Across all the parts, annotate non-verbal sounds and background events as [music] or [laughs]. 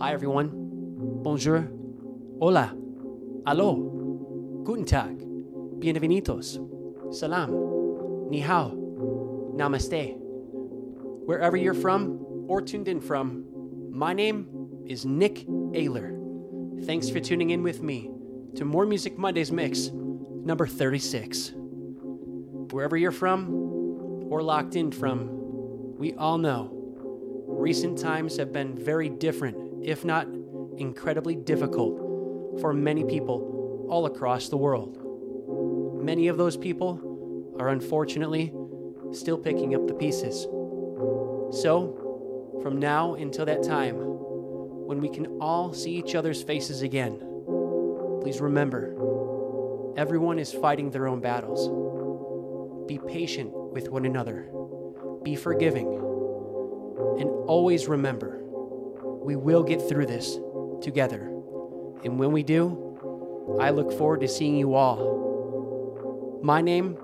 Hi, everyone. Bonjour. Hola. Allo. Guten Tag. Bienvenidos. Salam. Ni hao. Namaste. Wherever you're from or tuned in from, my name is Nick Ayler. Thanks for tuning in with me to More Music Mondays Mix number 36. Wherever you're from or locked in from, we all know recent times have been very different, if not incredibly difficult, for many people all across the world. Many of those people are unfortunately still picking up the pieces. So, from now until that time, when we can all see each other's faces again, please remember everyone is fighting their own battles. Be patient with one another, be forgiving, and always remember we will get through this together. And when we do, I look forward to seeing you all. My name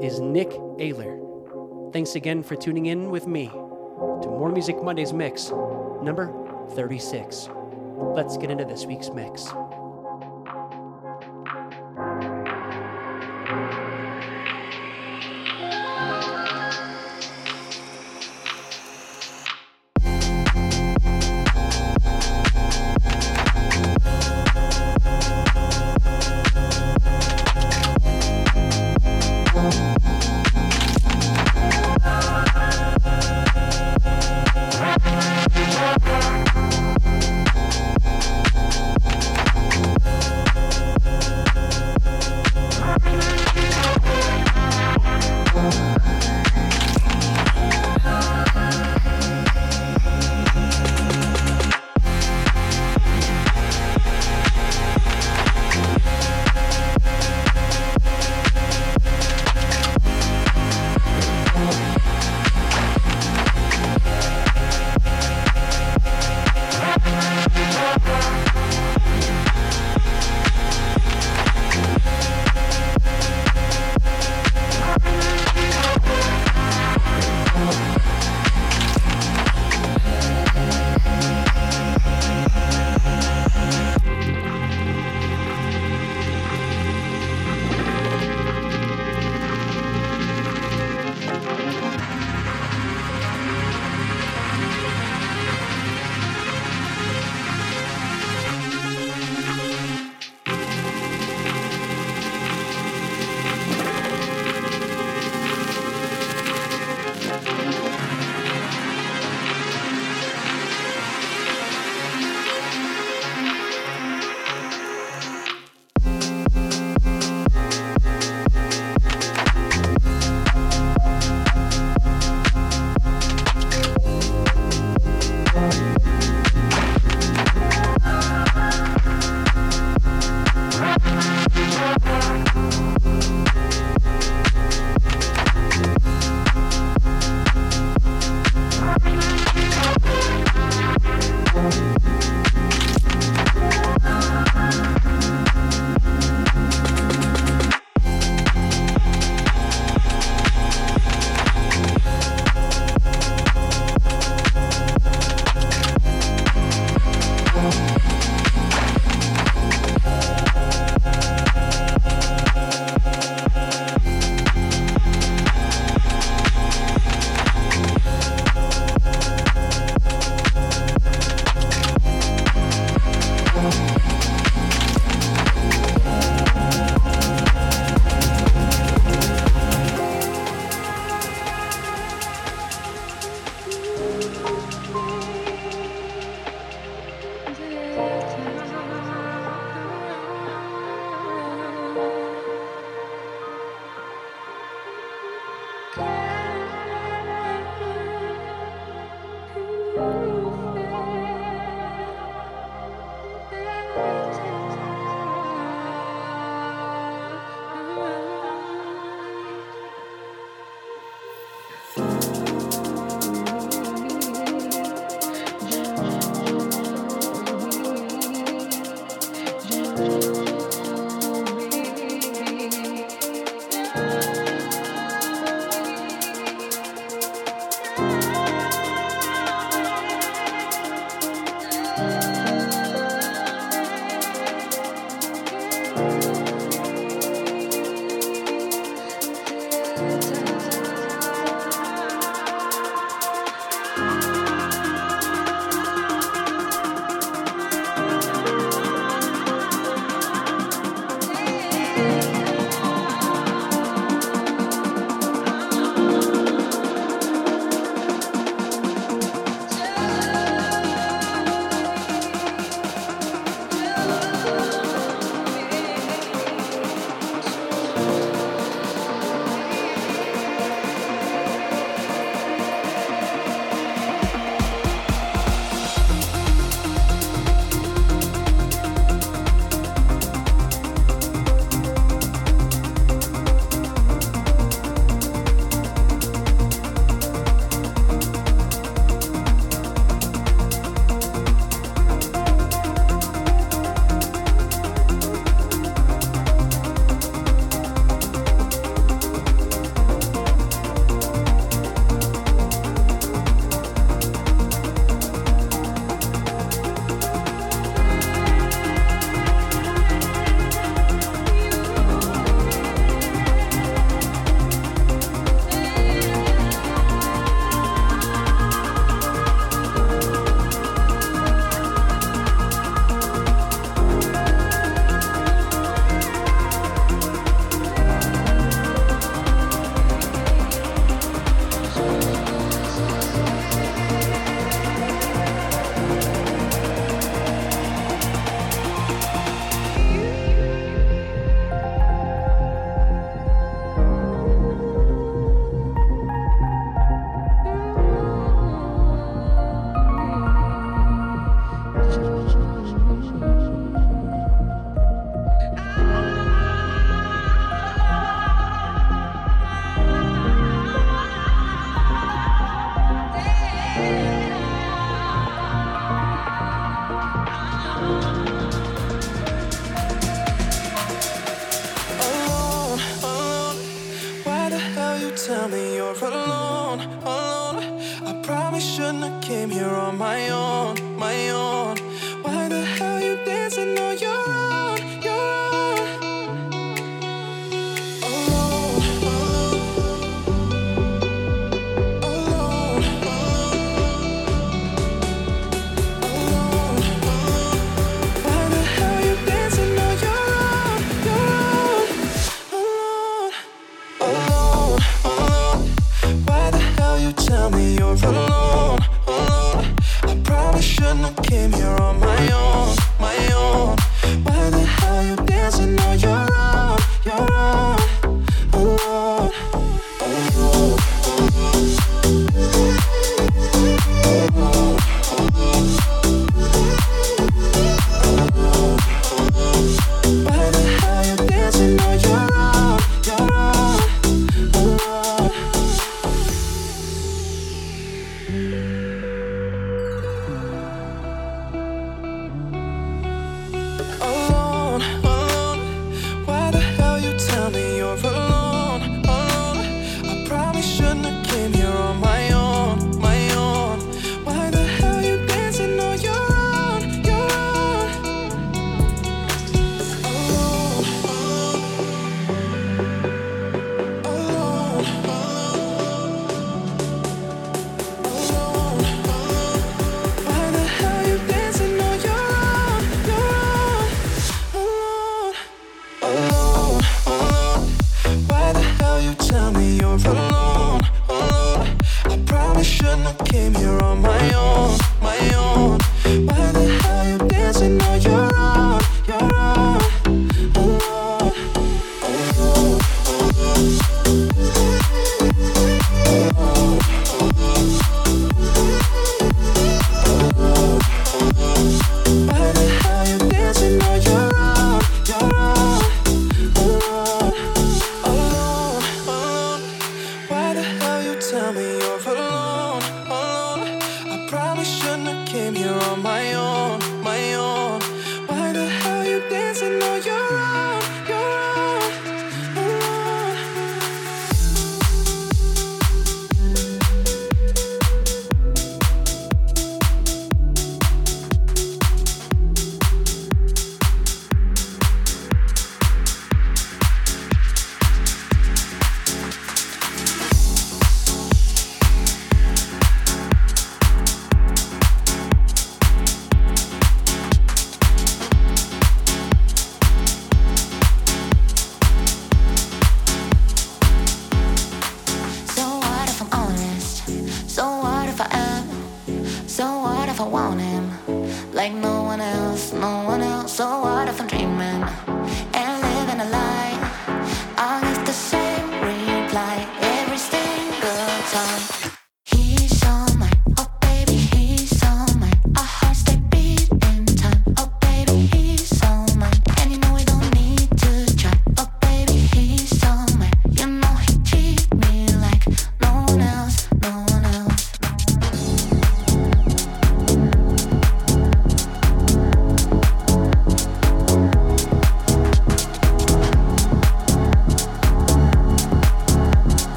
is Nick Ayler. Thanks again for tuning in with me to More Music Mondays Mix, number 36. Let's get into this week's mix.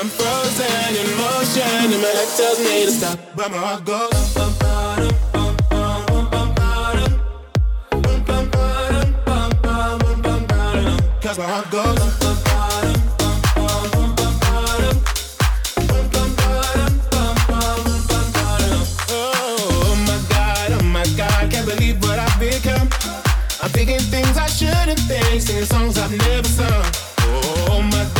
I'm frozen in motion, and my head tells me to stop, but my heart goes. Cause my heart goes. Oh my god, oh my god, can't believe what I've become. I'm thinking things I shouldn't think, singing songs I've never sung. Oh my god,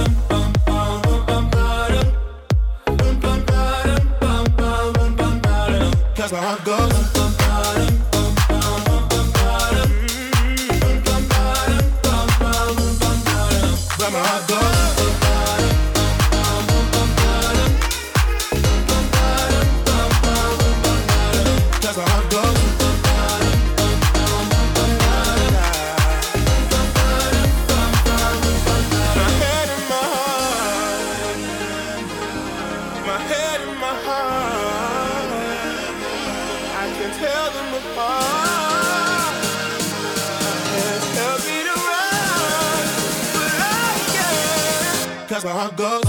My heart goes. Can. Cause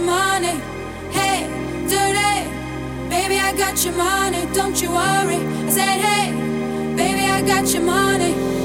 your money. Hey, dirty, baby, I got your money, don't you worry. I said, hey, baby, I got your money.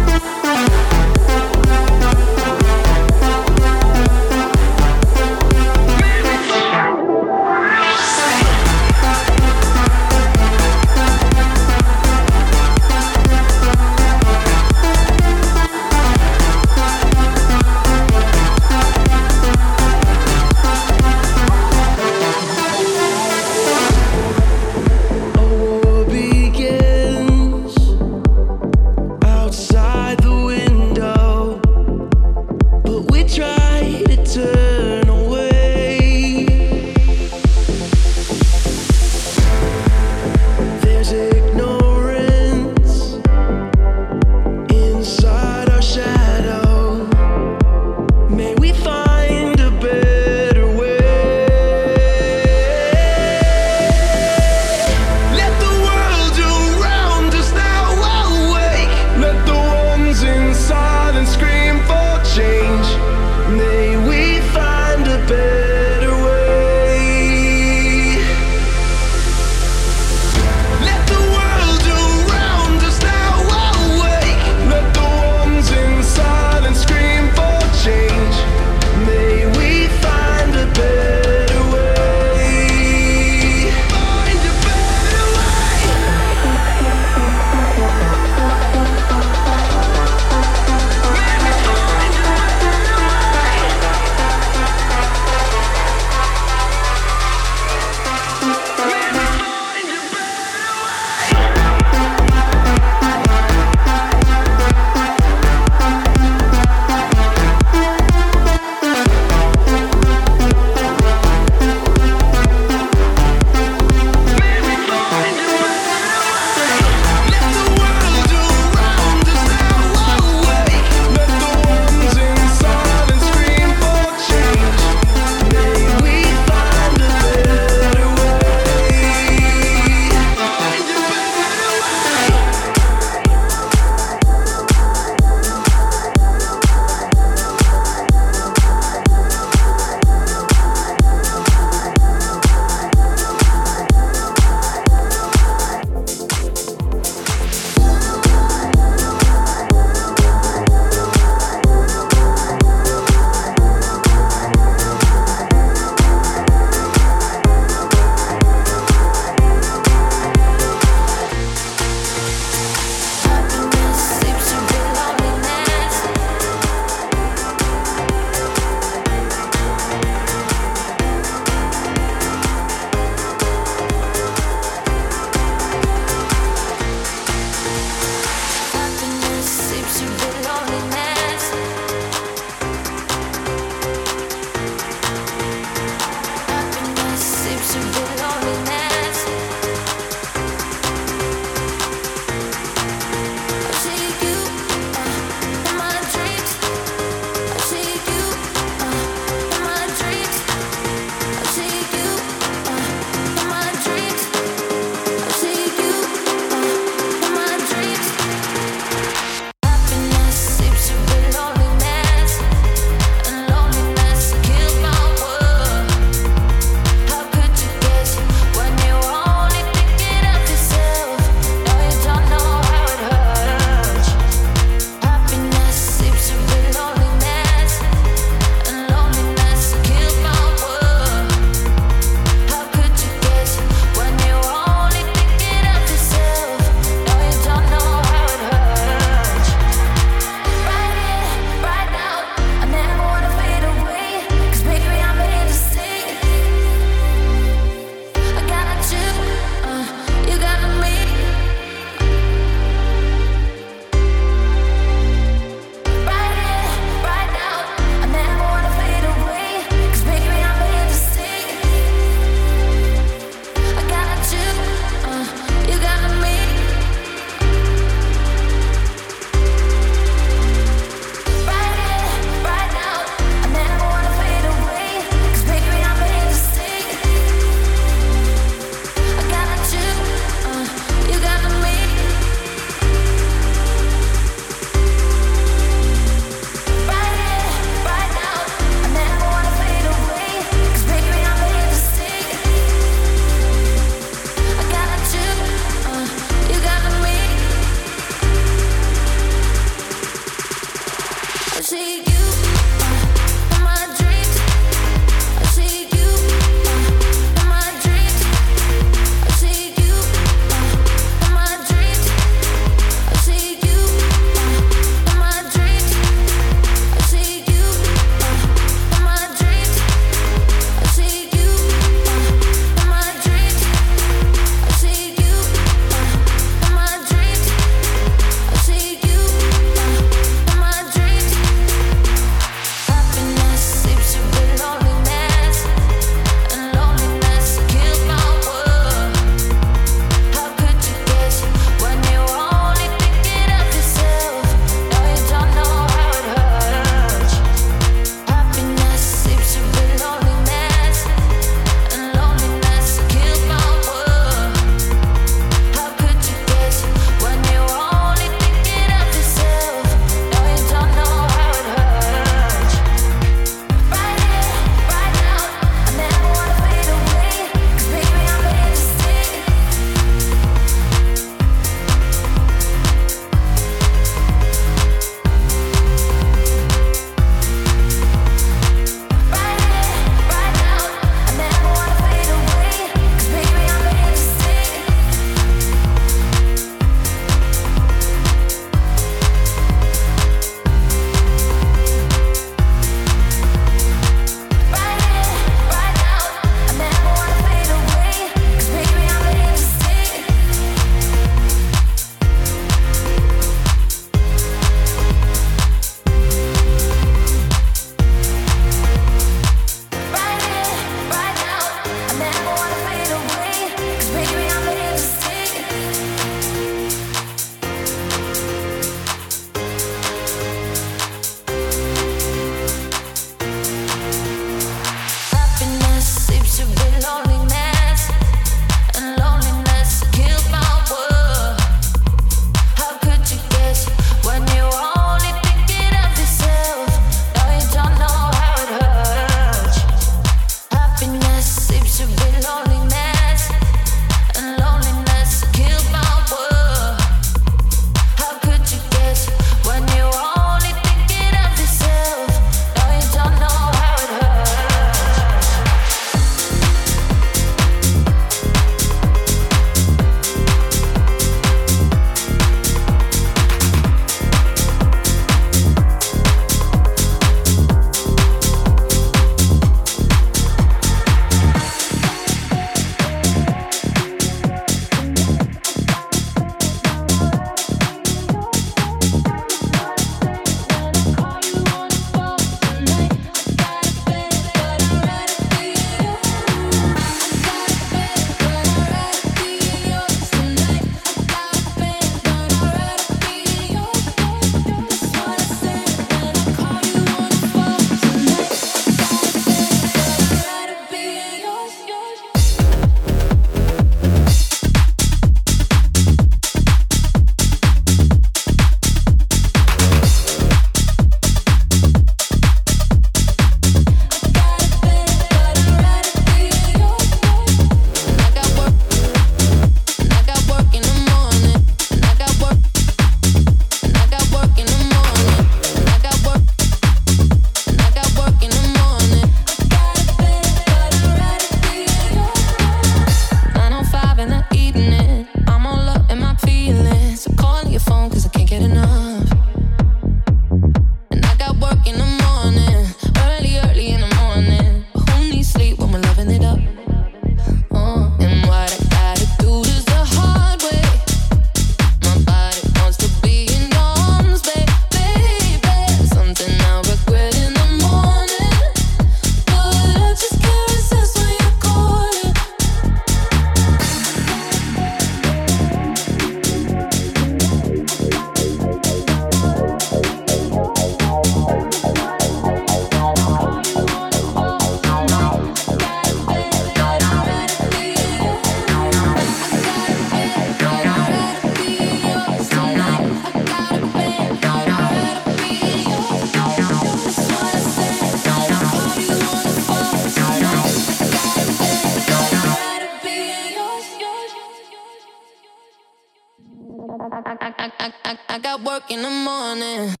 Work in the morning.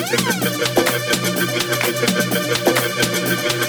Thank [laughs] you.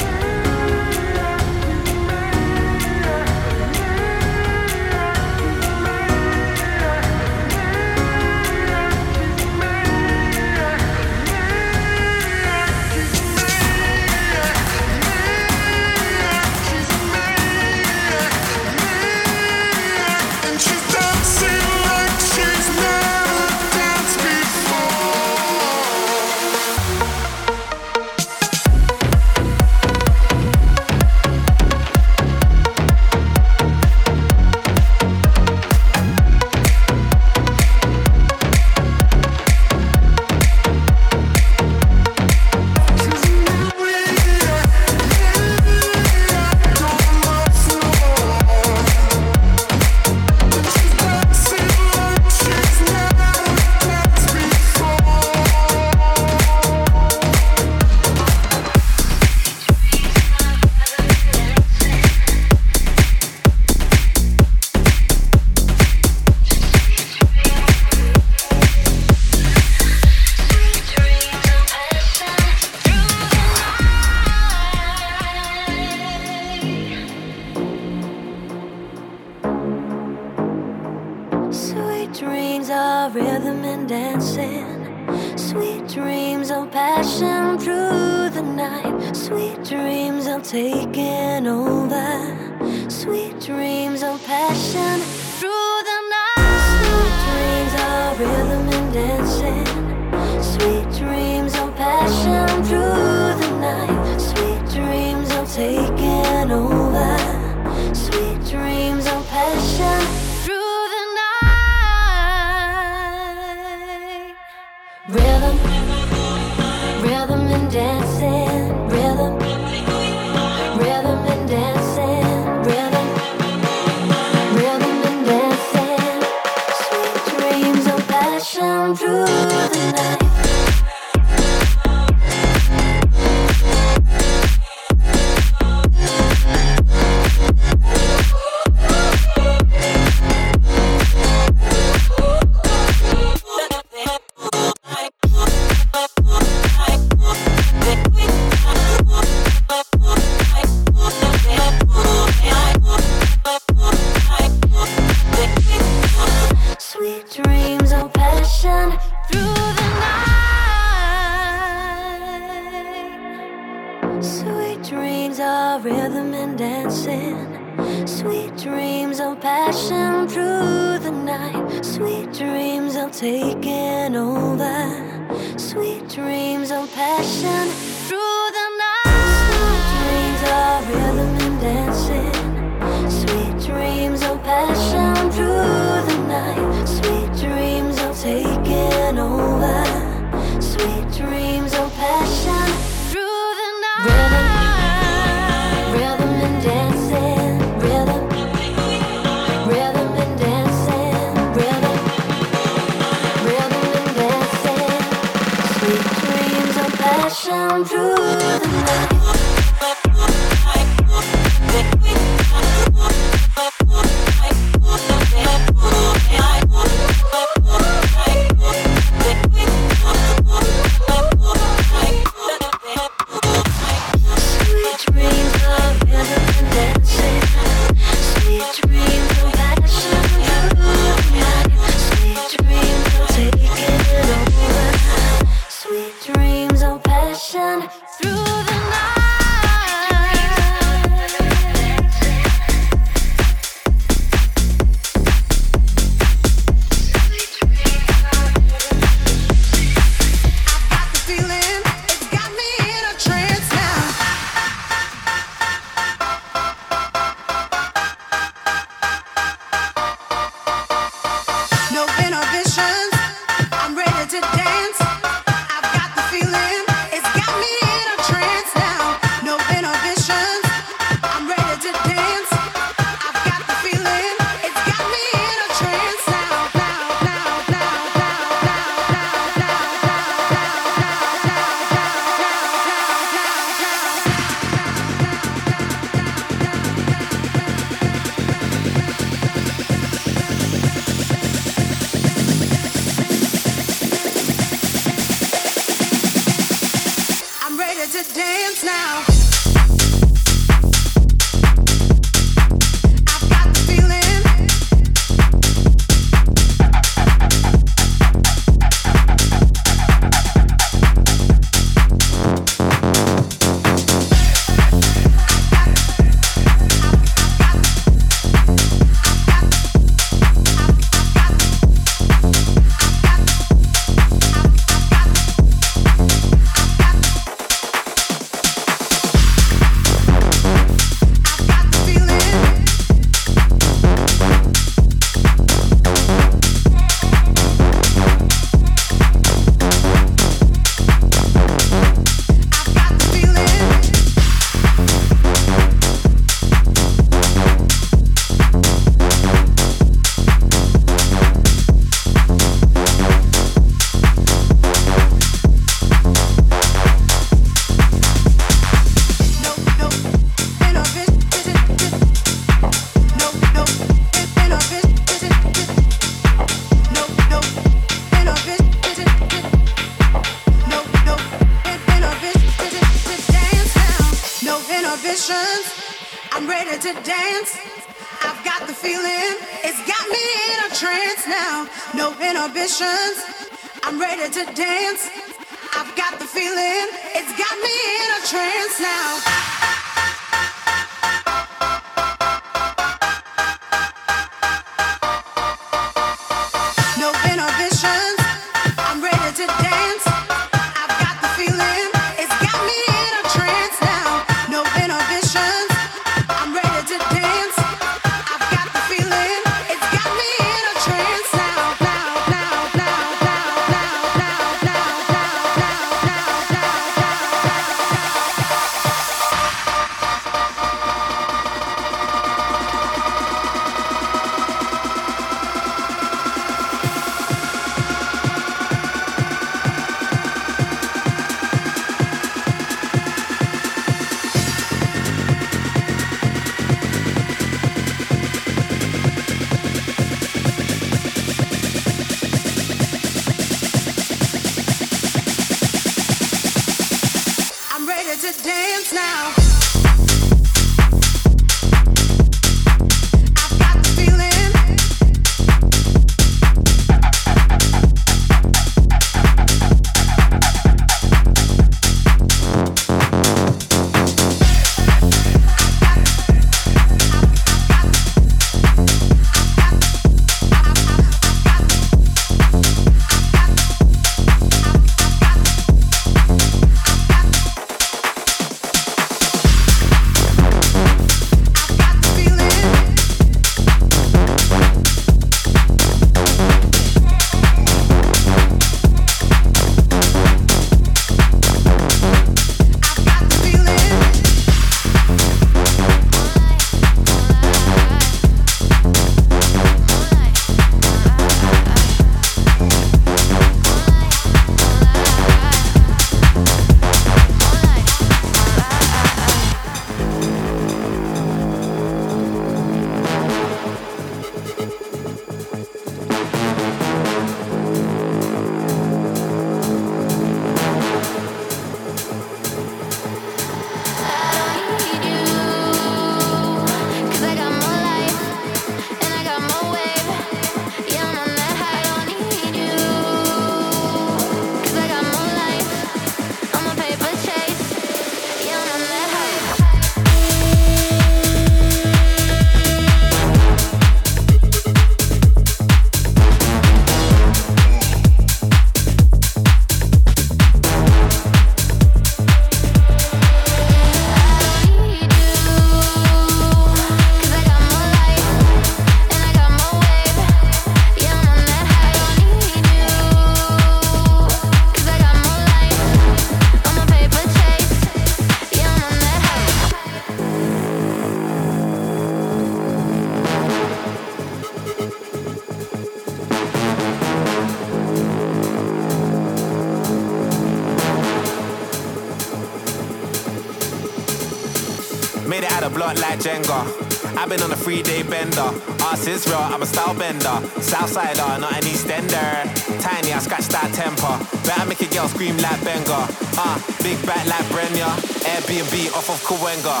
Jenga. I've been on a three day bender. Ass is real, I'm a style bender. Southsider, not an Eastender. Tiny, I scratch that temper. Better make a girl scream like Benga. Ah, uh, big back like Brenya. Airbnb off of Cahuenga.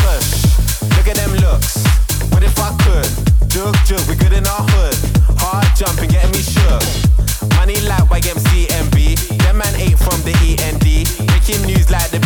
Push, look at them looks. What if I could? Jug, jug, we good in our hood. Hard jumping, getting me shook. Money like YMCMB. Them man ate from the END. Making news like the